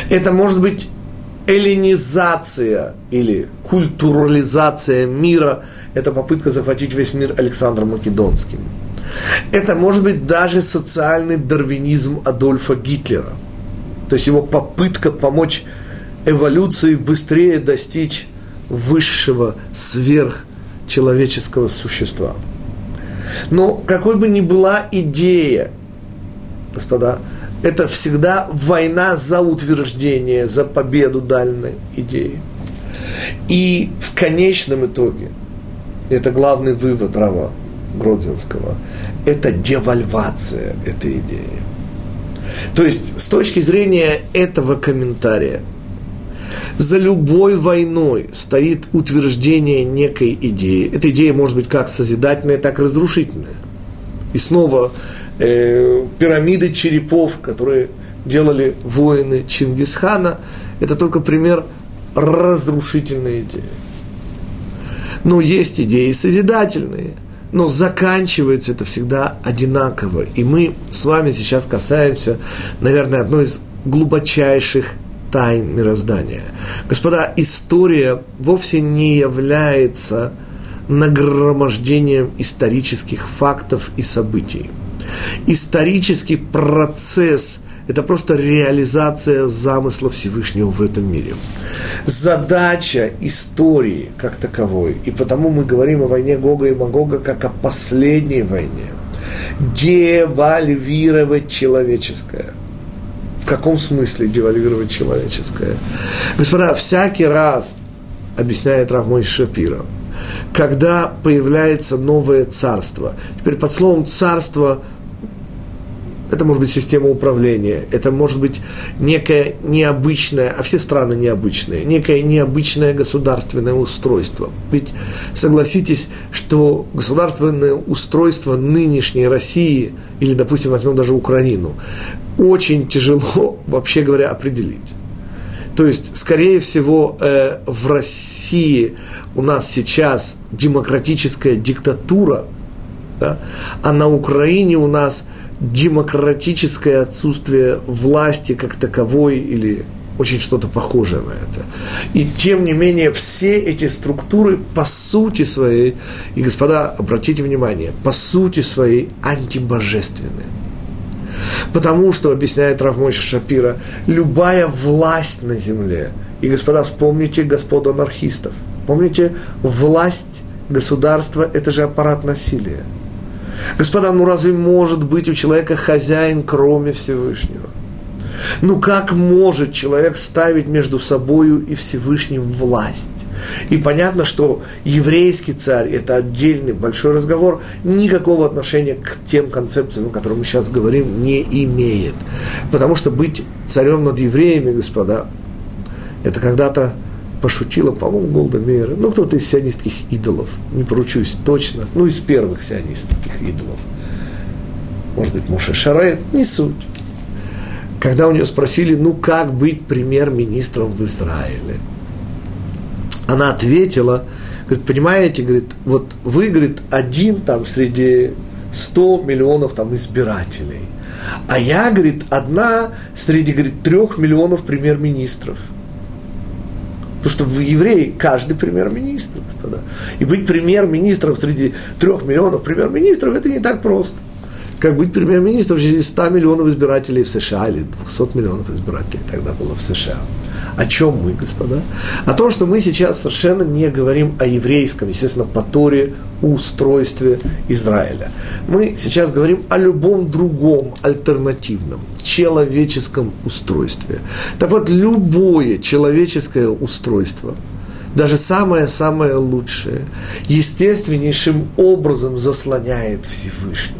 Это может быть эллинизация или культурализация мира – это попытка захватить весь мир Александром Македонским. Это может быть даже социальный дарвинизм Адольфа Гитлера. То есть его попытка помочь эволюции быстрее достичь высшего сверхчеловеческого существа. Но какой бы ни была идея, господа, это всегда война за утверждение, за победу дальней идеи. И в конечном итоге, это главный вывод Рава Гродзенского, это девальвация этой идеи. То есть, с точки зрения этого комментария, за любой войной стоит утверждение некой идеи. Эта идея может быть как созидательная, так и разрушительная. И снова э, пирамиды черепов, которые делали воины Чингисхана, это только пример разрушительной идеи. Но есть идеи созидательные, но заканчивается это всегда одинаково. И мы с вами сейчас касаемся, наверное, одной из глубочайших тайн мироздания. Господа, история вовсе не является нагромождением исторических фактов и событий. Исторический процесс – это просто реализация замысла Всевышнего в этом мире. Задача истории как таковой, и потому мы говорим о войне Гога и Магога как о последней войне, девальвировать человеческое. В каком смысле девальвировать человеческое? Господа, всякий раз, объясняет Равмой Шапира, когда появляется новое царство. Теперь под словом царство это может быть система управления, это может быть некое необычное, а все страны необычные, некое необычное государственное устройство. Ведь согласитесь, что государственное устройство нынешней России, или, допустим, возьмем даже Украину, очень тяжело, [LAUGHS] вообще говоря, определить. То есть, скорее всего, э, в России у нас сейчас демократическая диктатура, да, а на Украине у нас – демократическое отсутствие власти как таковой или очень что-то похожее на это. И тем не менее все эти структуры по сути своей, и господа, обратите внимание, по сути своей антибожественны. Потому что, объясняет Равмойша Шапира, любая власть на земле, и, господа, вспомните господ анархистов, помните, власть государства – это же аппарат насилия – Господа, ну разве может быть у человека хозяин, кроме Всевышнего? Ну как может человек ставить между собою и Всевышним власть? И понятно, что еврейский царь – это отдельный большой разговор, никакого отношения к тем концепциям, о которых мы сейчас говорим, не имеет. Потому что быть царем над евреями, господа, это когда-то пошутила, по-моему, Голда Мейер, ну, кто-то из сионистских идолов, не поручусь точно, ну, из первых сионистских идолов. Может быть, Муша Шарет, не суть. Когда у нее спросили, ну, как быть премьер-министром в Израиле? она ответила, говорит, понимаете, говорит, вот вы, говорит, один там среди 100 миллионов там избирателей. А я, говорит, одна среди, говорит, трех миллионов премьер-министров. Потому что в евреи каждый премьер-министр, господа. И быть премьер-министром среди трех миллионов премьер-министров, это не так просто. Как быть премьер-министром среди 100 миллионов избирателей в США или 200 миллионов избирателей тогда было в США. О чем мы, господа? О том, что мы сейчас совершенно не говорим о еврейском, естественно, по устройстве Израиля. Мы сейчас говорим о любом другом альтернативном человеческом устройстве. Так вот, любое человеческое устройство, даже самое-самое лучшее, естественнейшим образом заслоняет Всевышнего.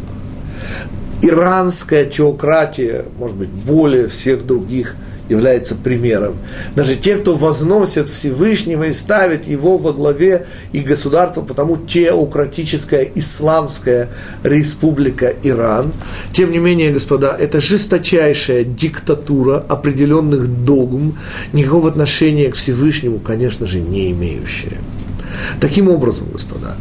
Иранская теократия, может быть, более всех других – является примером. Даже те, кто возносят Всевышнего и ставят его во главе и государства, потому теократическая исламская республика Иран, тем не менее, господа, это жесточайшая диктатура определенных догм, никакого отношения к Всевышнему, конечно же, не имеющая. Таким образом, господа,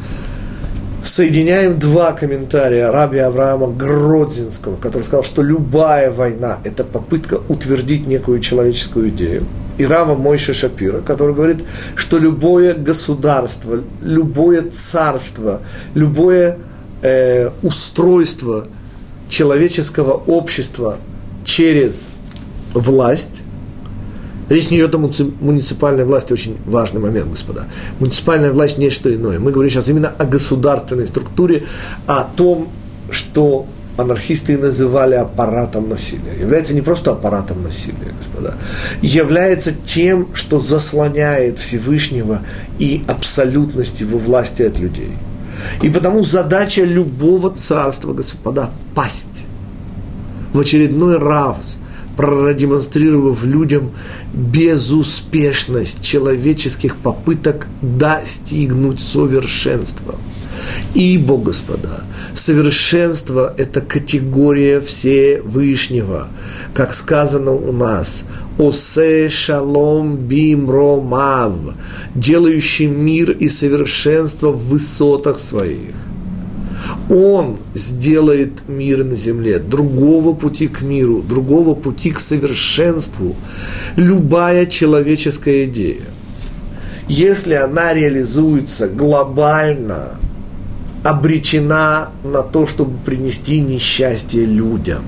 соединяем два комментария раби Авраама Гродзинского, который сказал, что любая война – это попытка утвердить некую человеческую идею. И Рава Мойша Шапира, который говорит, что любое государство, любое царство, любое э, устройство человеческого общества через власть Речь не идет о муниципальной власти, очень важный момент, господа. Муниципальная власть не что иное. Мы говорим сейчас именно о государственной структуре, о том, что анархисты называли аппаратом насилия. Является не просто аппаратом насилия, господа, является тем, что заслоняет Всевышнего и абсолютность его власти от людей. И потому задача любого царства, господа, пасть в очередной раз – продемонстрировав людям безуспешность человеческих попыток достигнуть совершенства. Ибо, господа, совершенство – это категория Всевышнего. Как сказано у нас, «Осе шалом бимромав», делающий мир и совершенство в высотах своих. Он сделает мир на земле. Другого пути к миру, другого пути к совершенству. Любая человеческая идея, если она реализуется глобально, обречена на то, чтобы принести несчастье людям.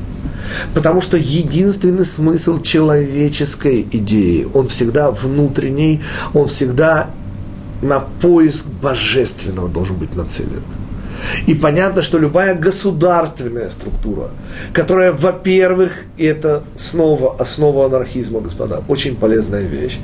Потому что единственный смысл человеческой идеи, он всегда внутренний, он всегда на поиск божественного должен быть нацелен. И понятно, что любая государственная структура, которая, во-первых, это снова основа анархизма, господа, очень полезная вещь.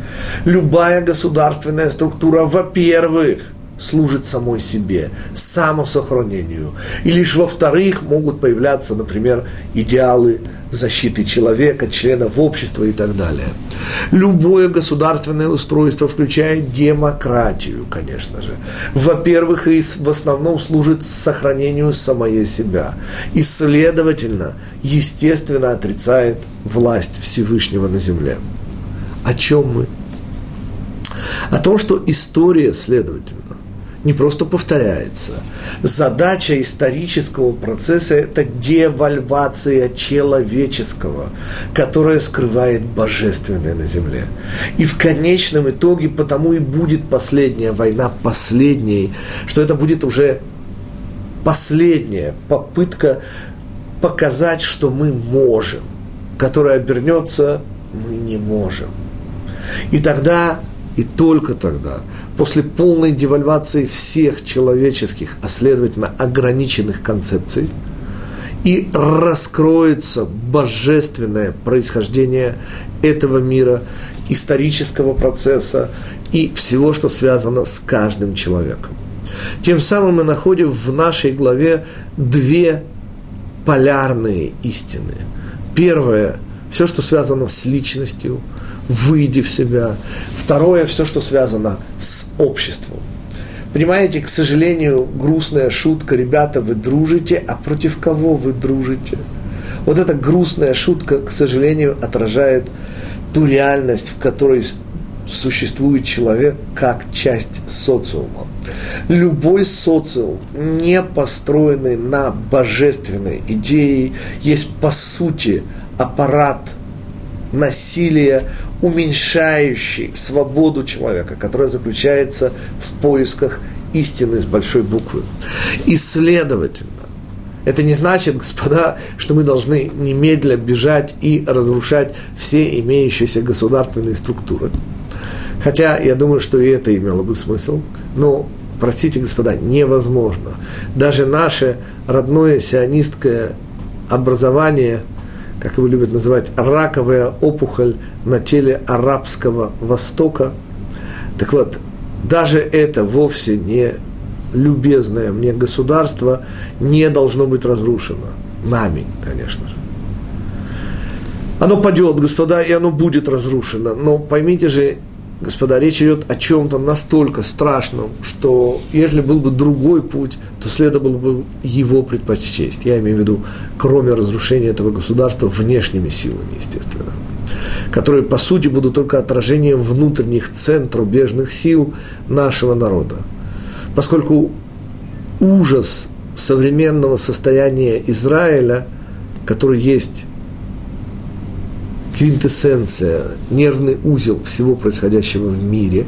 Любая государственная структура, во-первых, служит самой себе, самосохранению. И лишь во-вторых могут появляться, например, идеалы защиты человека, членов общества и так далее. Любое государственное устройство включает демократию, конечно же. Во-первых, и в основном служит сохранению самой себя. И, следовательно, естественно, отрицает власть Всевышнего на земле. О чем мы? О том, что история, следовательно, не просто повторяется. Задача исторического процесса – это девальвация человеческого, которая скрывает божественное на земле. И в конечном итоге потому и будет последняя война последней, что это будет уже последняя попытка показать, что мы можем, которая обернется «мы не можем». И тогда, и только тогда – после полной девальвации всех человеческих, а следовательно ограниченных концепций, и раскроется божественное происхождение этого мира, исторического процесса и всего, что связано с каждым человеком. Тем самым мы находим в нашей главе две полярные истины. Первое – все, что связано с личностью – выйди в себя. Второе, все, что связано с обществом. Понимаете, к сожалению, грустная шутка, ребята, вы дружите, а против кого вы дружите? Вот эта грустная шутка, к сожалению, отражает ту реальность, в которой существует человек как часть социума. Любой социум, не построенный на божественной идее, есть по сути аппарат насилия, уменьшающий свободу человека, которая заключается в поисках истины с большой буквы. И следовательно, это не значит, господа, что мы должны немедленно бежать и разрушать все имеющиеся государственные структуры. Хотя я думаю, что и это имело бы смысл. Но, простите, господа, невозможно. Даже наше родное сионистское образование, как его любят называть, раковая опухоль на теле арабского Востока. Так вот, даже это вовсе не любезное мне государство не должно быть разрушено. Нами, конечно же. Оно падет, господа, и оно будет разрушено. Но поймите же, господа, речь идет о чем-то настолько страшном, что если был бы другой путь, то следовало бы его предпочесть. Я имею в виду, кроме разрушения этого государства внешними силами, естественно, которые, по сути, будут только отражением внутренних центрубежных сил нашего народа поскольку ужас современного состояния Израиля, который есть квинтэссенция, нервный узел всего происходящего в мире.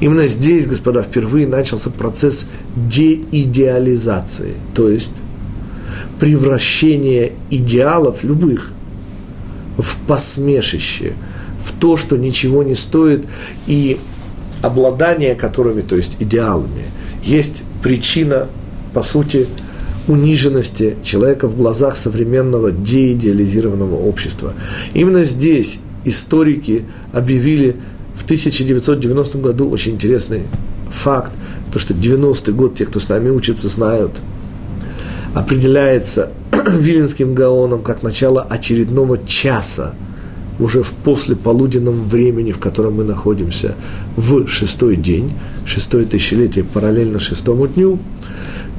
Именно здесь, господа, впервые начался процесс деидеализации, то есть превращение идеалов любых в посмешище, в то, что ничего не стоит, и обладание которыми, то есть идеалами, есть причина, по сути, униженности человека в глазах современного деидеализированного общества. Именно здесь историки объявили в 1990 году очень интересный факт, то, что 90-й год, те, кто с нами учится, знают, определяется [CLEARS THROAT] Виленским Гаоном как начало очередного часа – уже в послеполуденном времени, в котором мы находимся, в шестой день, шестое тысячелетие параллельно шестому дню,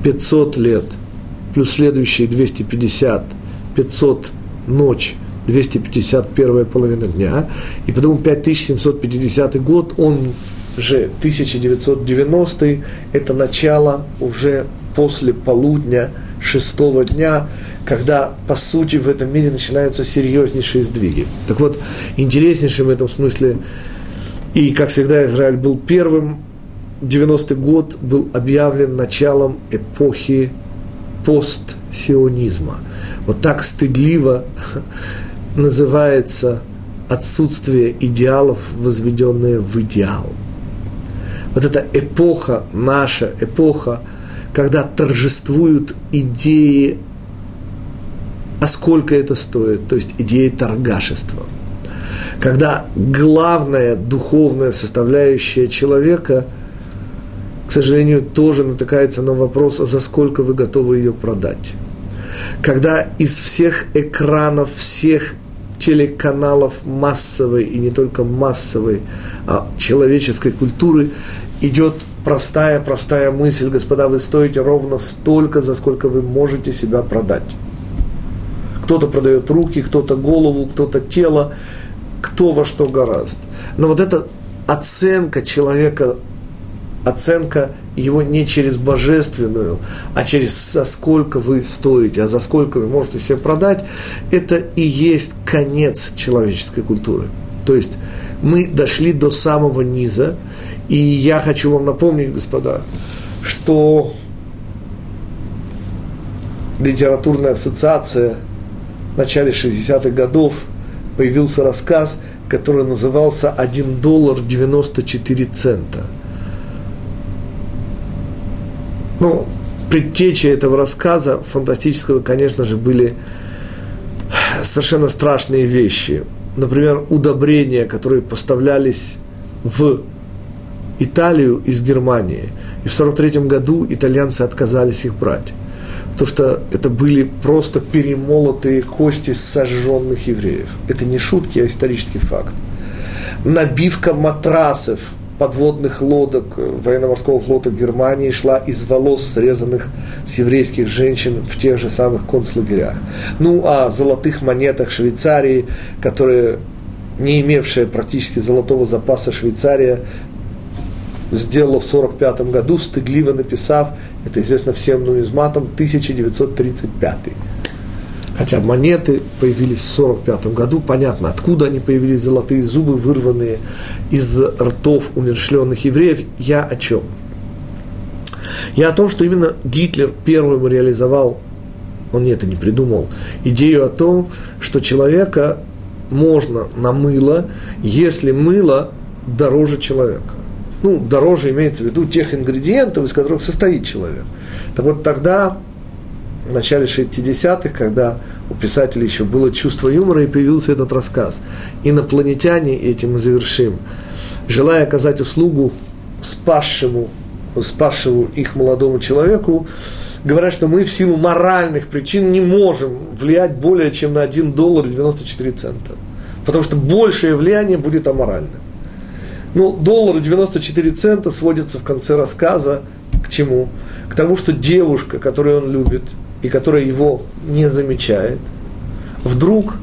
500 лет, плюс следующие 250, 500 ночь, 250 первая половина дня, и потом 5750 год, он же 1990, это начало уже после полудня шестого дня, когда, по сути, в этом мире начинаются серьезнейшие сдвиги. Так вот, интереснейшим в этом смысле, и, как всегда, Израиль был первым, 90-й год был объявлен началом эпохи постсионизма. Вот так стыдливо [LAUGHS] называется отсутствие идеалов, возведенные в идеал. Вот эта эпоха, наша эпоха, когда торжествуют идеи а сколько это стоит, то есть идея торгашества. Когда главная духовная составляющая человека, к сожалению, тоже натыкается на вопрос, а за сколько вы готовы ее продать. Когда из всех экранов, всех телеканалов массовой и не только массовой, а человеческой культуры идет простая-простая мысль, господа, вы стоите ровно столько, за сколько вы можете себя продать. Кто-то продает руки, кто-то голову, кто-то тело, кто во что гораст. Но вот эта оценка человека, оценка его не через божественную, а через за сколько вы стоите, а за сколько вы можете себе продать, это и есть конец человеческой культуры. То есть мы дошли до самого низа, и я хочу вам напомнить, господа, что литературная ассоциация – в начале 60-х годов появился рассказ, который назывался «1 доллар 94 цента». Ну, предтечей этого рассказа фантастического, конечно же, были совершенно страшные вещи. Например, удобрения, которые поставлялись в Италию из Германии. И в 1943 году итальянцы отказались их брать то, что это были просто перемолотые кости сожженных евреев. Это не шутки, а исторический факт. Набивка матрасов подводных лодок военно-морского флота Германии шла из волос, срезанных с еврейских женщин в тех же самых концлагерях. Ну, о золотых монетах Швейцарии, которые не имевшая практически золотого запаса Швейцария, сделала в 1945 году, стыдливо написав, это известно всем нумизматам, 1935. Хотя монеты появились в 1945 году, понятно, откуда они появились, золотые зубы, вырванные из ртов умершленных евреев. Я о чем? Я о том, что именно Гитлер первым реализовал, он это не придумал, идею о том, что человека можно на мыло, если мыло дороже человека. Ну, дороже имеется в виду тех ингредиентов, из которых состоит человек. Так вот тогда, в начале 60-х, когда у писателя еще было чувство юмора, и появился этот рассказ. Инопланетяне, этим мы завершим, желая оказать услугу спасшему, спасшему их молодому человеку, говорят, что мы в силу моральных причин не можем влиять более чем на 1 доллар 94 цента. Потому что большее влияние будет аморальным. Ну, доллар 94 цента сводится в конце рассказа к чему? К тому, что девушка, которую он любит и которая его не замечает, вдруг,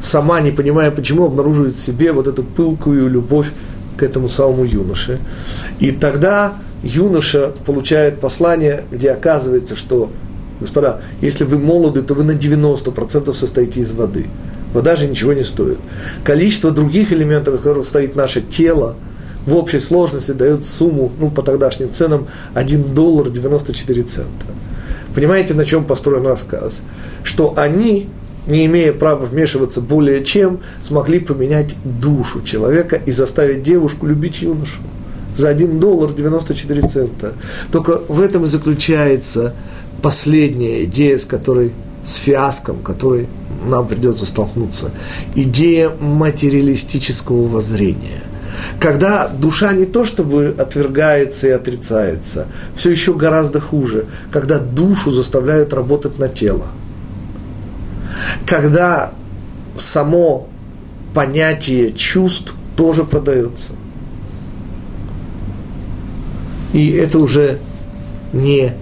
сама не понимая почему, обнаруживает в себе вот эту пылкую любовь к этому самому юноше. И тогда юноша получает послание, где оказывается, что, господа, если вы молоды, то вы на 90% состоите из воды. Вода же ничего не стоит. Количество других элементов, из которых стоит наше тело, в общей сложности дает сумму, ну, по тогдашним ценам, 1 доллар 94 цента. Понимаете, на чем построен рассказ? Что они, не имея права вмешиваться более чем, смогли поменять душу человека и заставить девушку любить юношу за 1 доллар 94 цента. Только в этом и заключается последняя идея, с которой, с фиаском, которой нам придется столкнуться. Идея материалистического воззрения. Когда душа не то чтобы отвергается и отрицается, все еще гораздо хуже, когда душу заставляют работать на тело. Когда само понятие чувств тоже продается. И это уже не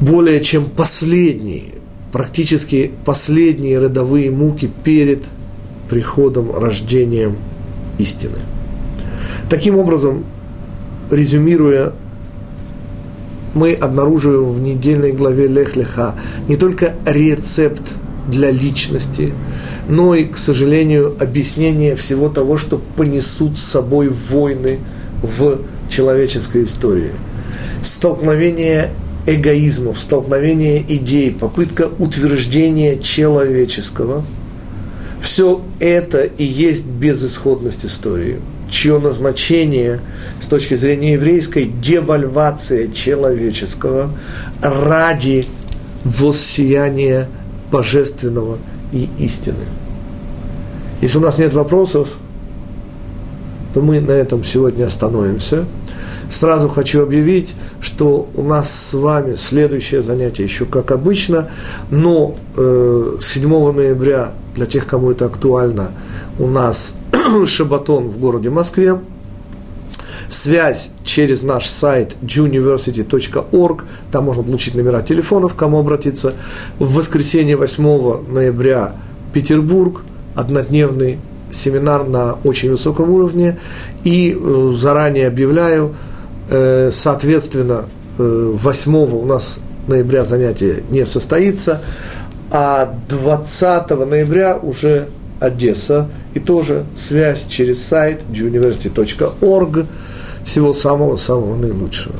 более чем последние, практически последние родовые муки перед приходом, рождением истины. Таким образом, резюмируя, мы обнаруживаем в недельной главе Лех-Леха не только рецепт для личности, но и, к сожалению, объяснение всего того, что понесут с собой войны в человеческой истории. Столкновение эгоизмов, столкновение идей, попытка утверждения человеческого. Все это и есть безысходность истории, чье назначение с точки зрения еврейской девальвация человеческого ради воссияния божественного и истины. Если у нас нет вопросов, то мы на этом сегодня остановимся. Сразу хочу объявить, что у нас с вами следующее занятие еще как обычно, но э, 7 ноября, для тех, кому это актуально, у нас [CLEARS THROAT] шабатон в городе Москве. Связь через наш сайт juniversity.org, там можно получить номера телефонов, к кому обратиться. В воскресенье 8 ноября Петербург, однодневный семинар на очень высоком уровне. И э, заранее объявляю, Э, соответственно, 8 э, у нас ноября занятие не состоится, а 20 ноября уже Одесса, и тоже связь через сайт juniversity.org. Всего самого-самого наилучшего.